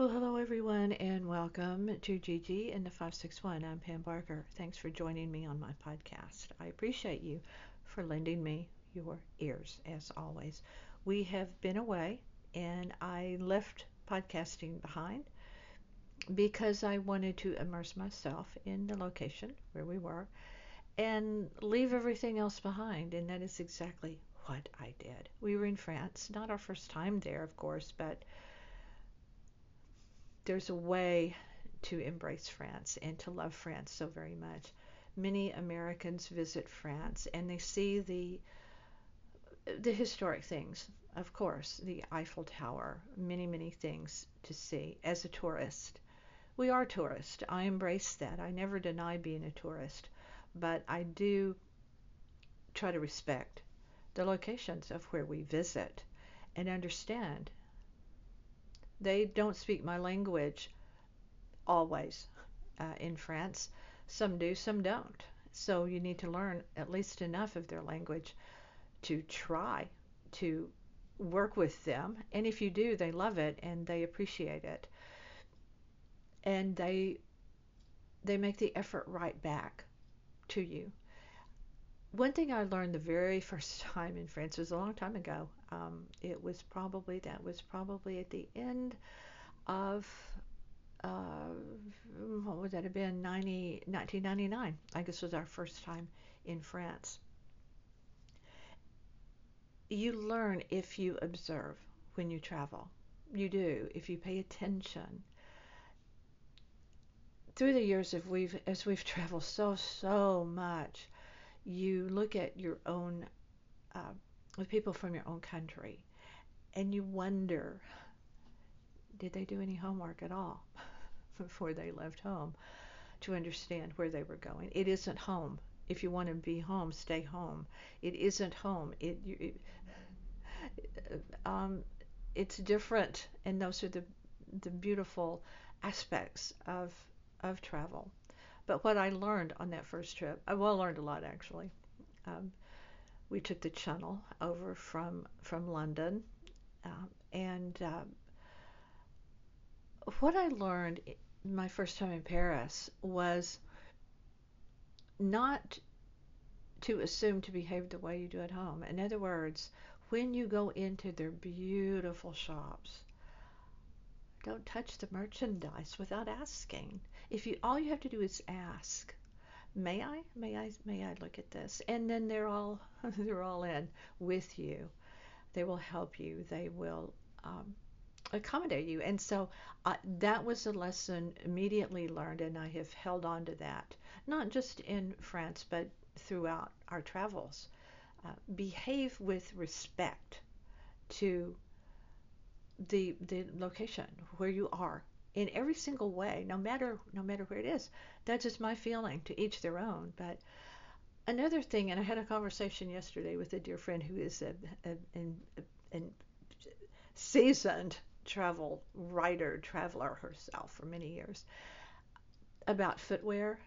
Well, hello everyone, and welcome to Gigi in the 561. I'm Pam Barker. Thanks for joining me on my podcast. I appreciate you for lending me your ears, as always. We have been away, and I left podcasting behind because I wanted to immerse myself in the location where we were and leave everything else behind, and that is exactly what I did. We were in France, not our first time there, of course, but there's a way to embrace France and to love France so very much. Many Americans visit France and they see the the historic things, of course, the Eiffel Tower, many many things to see as a tourist. We are tourists. I embrace that. I never deny being a tourist, but I do try to respect the locations of where we visit and understand they don't speak my language always uh, in France. Some do, some don't. So you need to learn at least enough of their language to try to work with them. And if you do, they love it and they appreciate it. And they they make the effort right back to you. One thing I learned the very first time in France was a long time ago. Um, it was probably that was probably at the end of uh, what would that have been 90, 1999 I guess was our first time in France. You learn if you observe when you travel. You do if you pay attention. Through the years, if we've as we've traveled so so much, you look at your own uh, with people from your own country and you wonder did they do any homework at all before they left home to understand where they were going? It isn't home. If you want to be home stay home. It isn't home. It, it um, it's different and those are the the beautiful aspects of of travel. But what I learned on that first trip, I well learned a lot actually. Um, we took the Channel over from from London, uh, and uh, what I learned my first time in Paris was not to assume to behave the way you do at home. In other words, when you go into their beautiful shops, don't touch the merchandise without asking. If you all you have to do is ask, may I, may I, may I look at this, and then they're all they're all in with you. They will help you. They will um, accommodate you. And so uh, that was a lesson immediately learned, and I have held on to that, not just in France, but throughout our travels. Uh, behave with respect to the the location where you are in every single way, no matter no matter where it is. That's just my feeling. To each their own. But another thing, and I had a conversation yesterday with a dear friend who is a, a, a, a seasoned travel writer, traveler herself for many years, about footwear.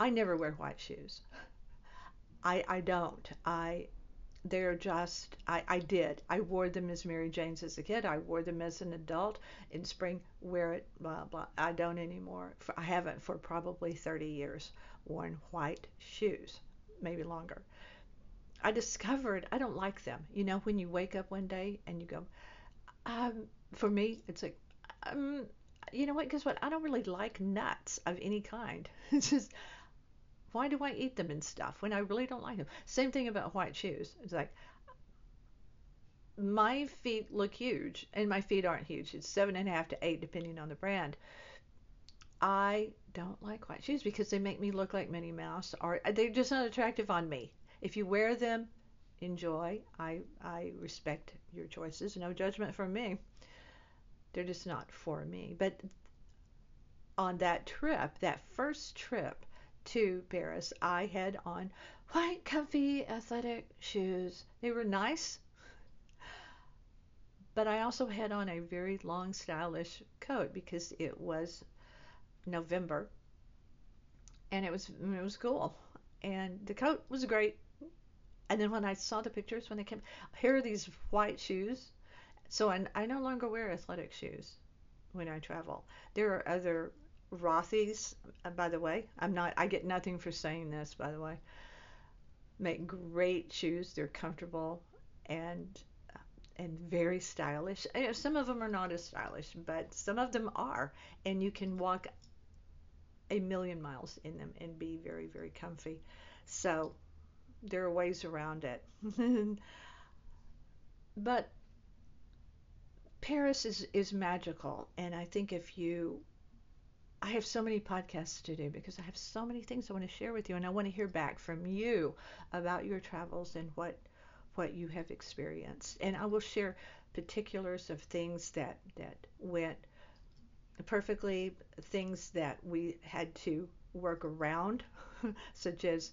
I never wear white shoes. I I don't. I they're just I, I did. I wore them as mary jane's as a kid. I wore them as an adult in spring. Wear it blah blah. I don't anymore. I haven't for probably 30 years worn white shoes maybe longer. I discovered i don't like them. You know when you wake up one day and you go um, for me it's like um, you know what? Guess what? I don't really like nuts of any kind. It's just why do I eat them and stuff when I really don't like them? Same thing about white shoes. It's like my feet look huge, and my feet aren't huge. It's seven and a half to eight, depending on the brand. I don't like white shoes because they make me look like Minnie Mouse, or uh, they're just not attractive on me. If you wear them, enjoy. I I respect your choices. No judgment from me. They're just not for me. But on that trip, that first trip, to Paris, I had on white, comfy, athletic shoes. They were nice, but I also had on a very long, stylish coat because it was November, and it was it was cool, and the coat was great. And then when I saw the pictures when they came, here are these white shoes, So I, I no longer wear athletic shoes when I travel. There are other Rothy's, uh, by the way. I'm not. I get nothing for saying this, by the way. Make great shoes. They're comfortable and uh, and very stylish. You know, some of them are not as stylish, but some of them are, and you can walk a million miles in them and be very very comfy. So there are ways around it. but Paris is is magical, and I think if you I have so many podcasts to do because I have so many things I want to share with you, and I want to hear back from you about your travels and what what you have experienced. And I will share particulars of things that that went perfectly, things that we had to work around, such as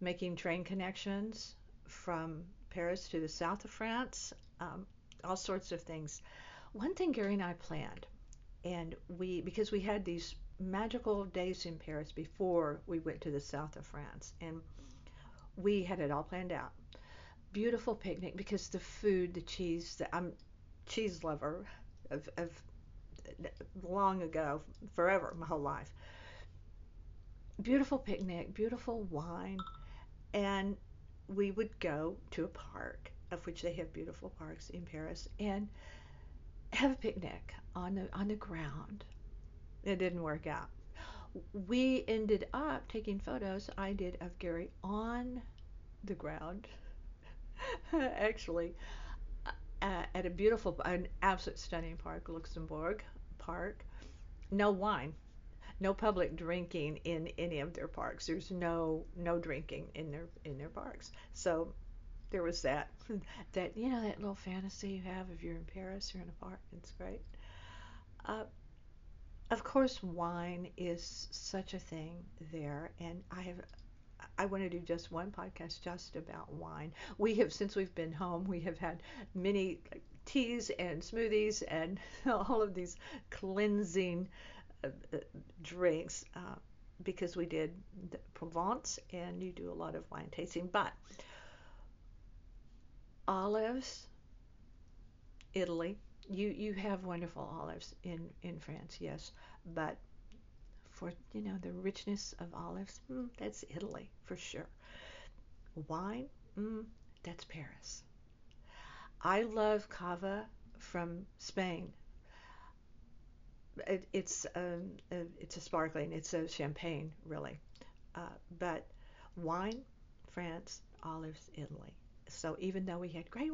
making train connections from Paris to the south of France, um, all sorts of things. One thing Gerry and I planned and we because we had these magical days in Paris before we went to the south of France and we had it all planned out. Beautiful picnic because the food the cheese the, I'm cheese lover of, of long ago forever my whole life. Beautiful picnic beautiful wine and we would go to a park of which they have beautiful parks in Paris and have a picnic on the on the ground. It didn't work out. We ended up taking photos. I did of Gerry on the ground, actually, uh, at a beautiful, an absolute stunning park, Luxembourg Park. No wine, no public drinking in any of their parks. There's no no drinking in their in their parks. So there was that that you know that little fantasy you have if you're in Paris, you're in a park. It's great. Uh, of course, wine is such a thing there, and I have. I want to do just one podcast just about wine. We have, since we've been home, we have had many teas and smoothies and all of these cleansing uh, uh, drinks uh, because we did Provence and you do a lot of wine tasting. But olives, Italy, you you have wonderful olives in in France, yes, but for you know the richness of olives, mm, that's Italy for sure. Wine, mm, that's Paris. I love cava from Spain. It, it's um, it's a sparkling, it's a champagne really, uh, but wine, France, olives, Italy. So even though we had great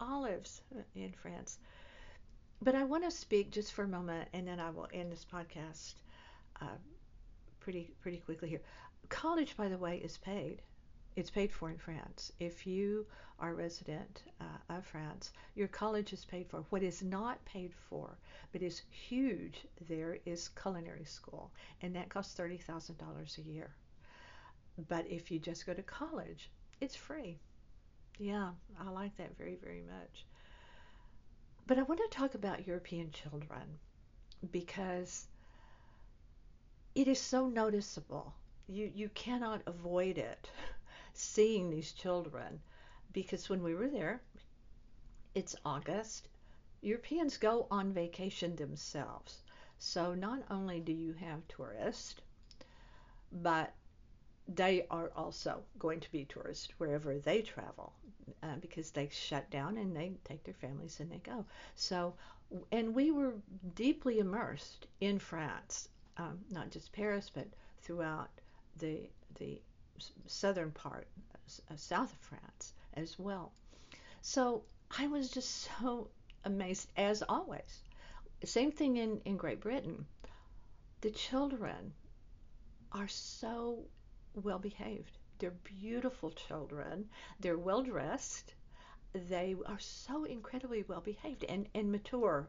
olives in France, but I want to speak just for a moment, and then I will end this podcast uh, pretty pretty quickly here. College, by the way, is paid. It's paid for in France. If you are a resident uh, of France, your college is paid for. What is not paid for, but is huge there, is culinary school, and that costs thirty thousand dollars a year. But if you just go to college, it's free. Yeah, I like that very very much. But I want to talk about European children because it is so noticeable. You you cannot avoid it seeing these children because when we were there, it's August. Europeans go on vacation themselves. So not only do you have tourists, but they are also going to be tourists wherever they travel uh, because they shut down and they take their families and they go. So, and we were deeply immersed in France, um, not just Paris, but throughout the the southern part, uh, south of France as well. So I was just so amazed, as always. Same thing in, in Great Britain. The children are so well behaved. They're beautiful children. They're well dressed. They are so incredibly well behaved and, and mature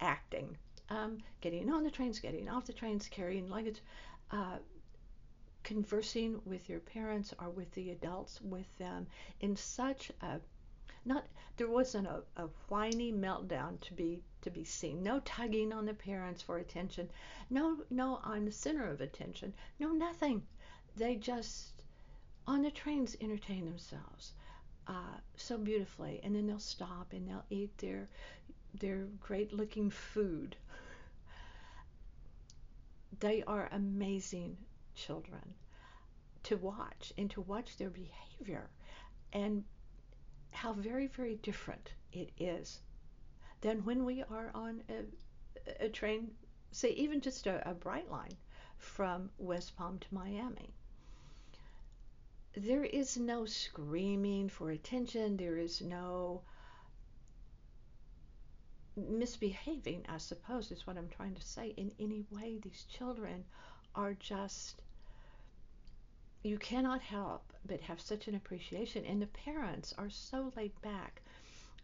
acting. Um, getting on the trains, getting off the trains, carrying luggage, uh, conversing with your parents or with the adults with them in such a not there wasn't a, a whiny meltdown to be to be seen no tugging on the parents for attention no no i'm the center of attention no nothing they just on the trains entertain themselves uh, so beautifully and then they'll stop and they'll eat their their great looking food. They are amazing children to watch and to watch their behavior and how very, very different it is than when we are on a, a train, say, even just a, a Brightline from West Palm to Miami. There is no screaming for attention, there is no misbehaving, I suppose, is what I'm trying to say. In any way, these children are just, you cannot help but have such an appreciation. And the parents are so laid back.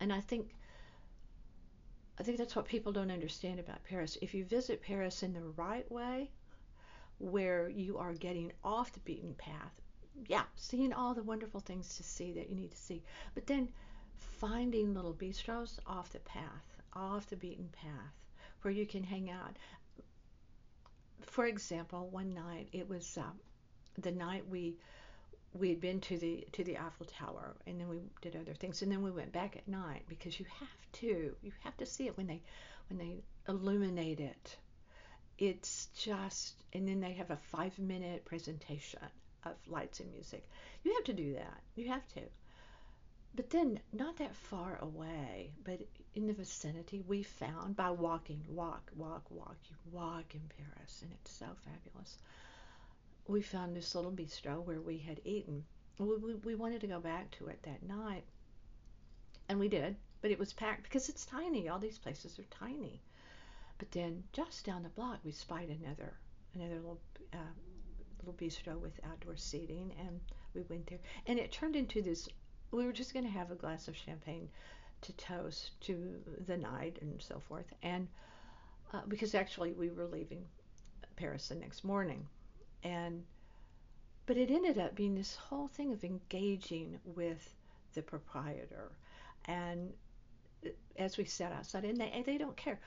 And I think. I think that's what people don't understand about Paris. If you visit Paris in the right way, where you are getting off the beaten path, yeah, seeing all the wonderful things to see that you need to see, but then finding little bistros off the path off the beaten path where you can hang out. For example, one night it was uh, the night we we had been to the to the Eiffel Tower and then we did other things and then we went back at night because you have to you have to see it when they when they illuminate it. It's just and then they have a five minute presentation of lights and music. You have to do that. You have to. But then, not that far away, but in the vicinity, we found by walking, walk, walk, walk, you walk in Paris, and it's so fabulous. We found this little bistro where we had eaten. We, we, we wanted to go back to it that night, and we did, but it was packed because it's tiny. All these places are tiny. But then, just down the block, we spied another another little uh, little bistro with outdoor seating, and we went there, and it turned into this we were just going to have a glass of champagne to toast to the night and so forth. And uh, because actually we were leaving Paris the next morning, and but it ended up being this whole thing of engaging with the proprietor, and uh, as we sat outside, and they they don't care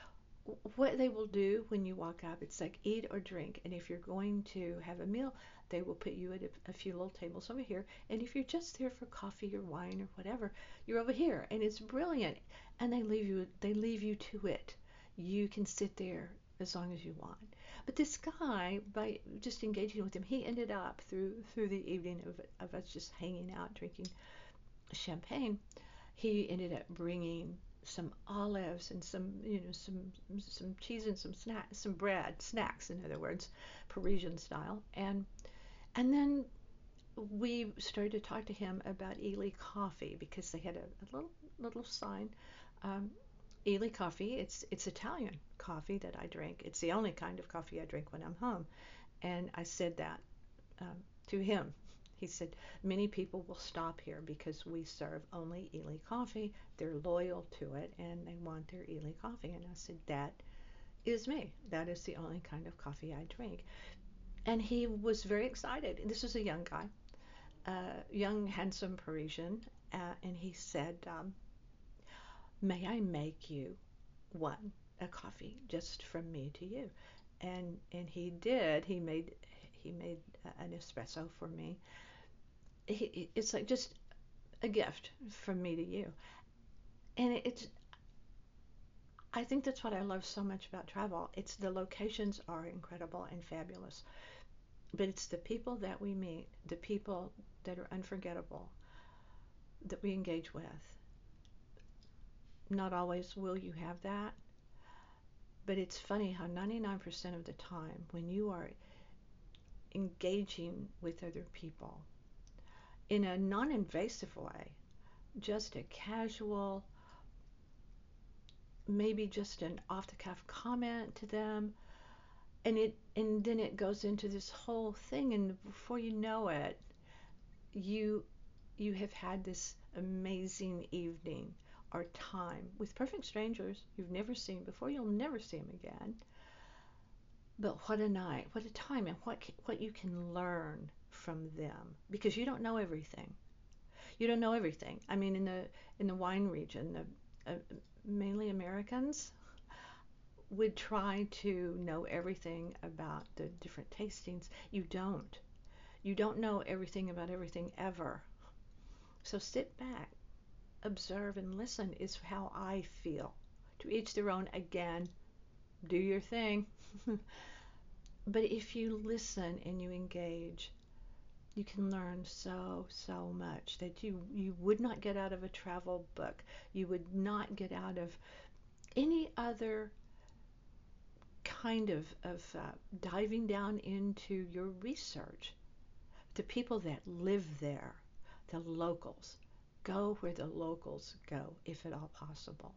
what they will do when you walk up. It's like eat or drink, and if you're going to have a meal, they will put you at a, a, few little tables over here. And if you're just there for coffee or wine or whatever, you're over here. And it's brilliant. And they leave you they leave you to it. You can sit there as long as you want. But this guy, by just engaging with him, he ended up through through the evening of, of us just hanging out, drinking champagne. He ended up bringing some olives and some you know some some cheese and some snack some bread snacks in other words Parisian style and and then we started to talk to him about illy Coffee because they had a, a little little sign. Um, illy Coffee, it's it's Italian coffee that I drink. It's the only kind of coffee I drink when I'm home. And I said that um, to him. He said, Many people will stop here because we serve only illy coffee. They're loyal to it and they want their illy coffee. And I said, That is me. That is the only kind of coffee I drink and he was very excited. This was a young guy, uh, young, handsome Parisian, uh, and he said, um, "May I make you one a coffee just from me to you?" And and he did. He made he made an espresso for me. It's like just a gift from me to you, and it's. I think that's what I love so much about travel. It's the locations are incredible and fabulous but it's the people that we meet, the people that are unforgettable, that we engage with. Not always will you have that, but it's funny how 99% of the time, when you are engaging with other people in a non invasive way, just a casual, maybe just an off the cuff comment to them, and it and then it goes into this whole thing and before you know it you you have had this amazing evening or time with perfect strangers you've never seen before. You'll never see them again. But what a night what a time and what what you can learn from them because you don't know everything you don't know everything i mean in the in the wine region the uh, mainly americans would try to know everything about the different tastings. You don't. You don't know everything about everything ever. So sit back, observe, and listen is how I feel. to each their own. Again, do your thing. but if you listen and you engage, you can learn so so much that you you would not get out of a travel book. You would not get out of any other kind of of uh, diving down into your research. The people that live there the locals go where the locals go if at all possible.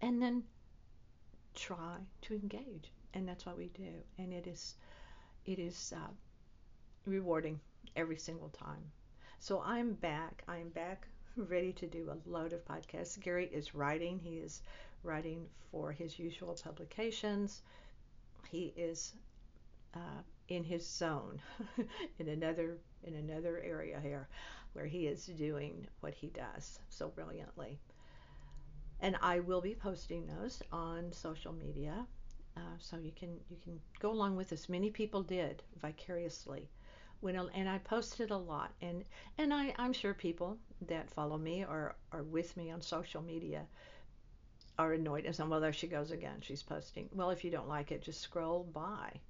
And then try to engage and that's what we do. And it is it is uh, rewarding every single time. So I'm back. I'm back ready to do a load of podcasts. Gerry is writing. He is writing for his usual publications. He is uh, in his zone in another in another area here where he is doing what he does so brilliantly. And I will be posting those on social media, uh, so you can you can go along with us. Many people did vicariously when and I posted a lot and and I, I'm sure people that follow me or are with me on social media are annoyed and saying, well there she goes again she's posting. Well if you don't like it just scroll by.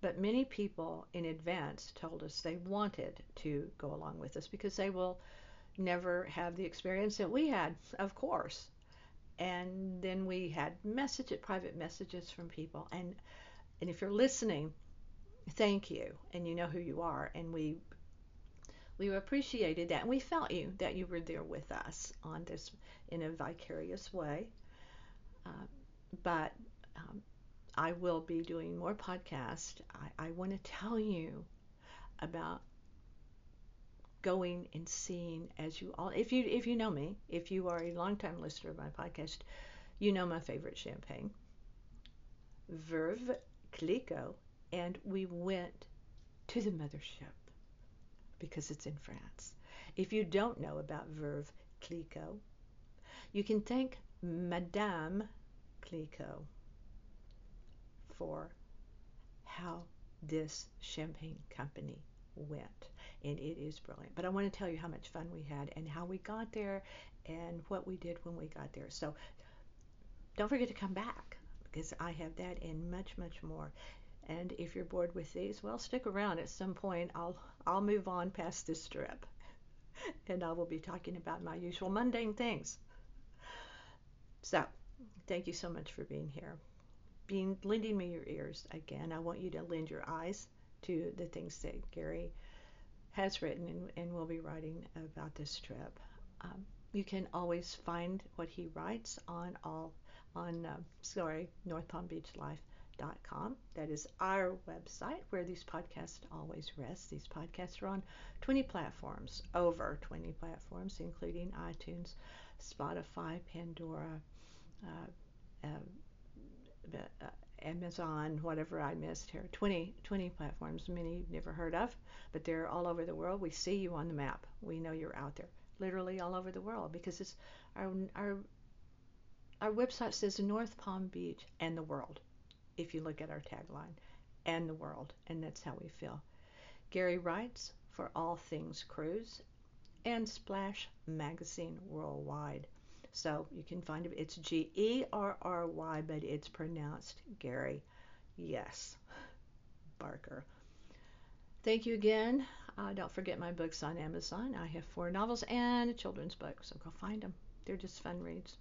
But many people in advance told us they wanted to go along with us because they will never have the experience that we had of course. And then we had message private messages from people. And and if you're listening thank you and you know who you are and we we appreciated that and we felt you that you were there with us on this in a vicarious way. Uh, but um, i will be doing more podcasts. I, I want to tell you about going and seeing as you all if you if you know me if you are a longtime listener of my podcast you know my favorite champagne. Veuve Clicquot and we went to the mothership because it's in France. If you don't know about Veuve Clicquot, you can thank Madame Clicquot for how this champagne company went. And it is brilliant. But I want to tell you how much fun we had and how we got there and what we did when we got there. So don't forget to come back because I have that and much, much more. And if you're bored with these, well, stick around. At some point, I'll I'll move on past this strip, and I will be talking about my usual mundane things. So, thank you so much for being here, being lending me your ears again. I want you to lend your eyes to the things that Gerry has written and, and will be writing about this trip. Um, you can always find what he writes on all on uh, sorry North Palm Beach Life com. That is our website where these podcasts always rest. These podcasts are on 20 platforms, over 20 platforms, including iTunes, Spotify, Pandora, uh, uh, uh, Amazon, whatever I missed here. 20, 20 platforms, many you've never heard of, but they're all over the world. We see you on the map. We know you're out there, literally all over the world, because it's our our our website says North Palm Beach and the world if you look at our tagline, and the world, and that's how we feel. Gerry writes for All Things Cruise and Splash Magazine Worldwide. So you can find it. It's G E R R Y, but it's pronounced Gary. Yes, Barker. Thank you again. Uh, don't forget my books on Amazon. I have four novels and a children's book, so go find them. They're just fun reads.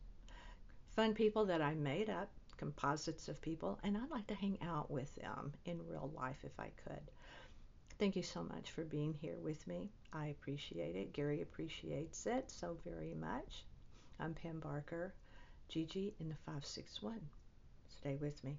Fun people that I made up composites of people, and I'd like to hang out with them in real life if I could. Thank you so much for being here with me. I appreciate it. Gerry appreciates it so very much. I'm Pam Barker, Gigi in the 561. Stay with me.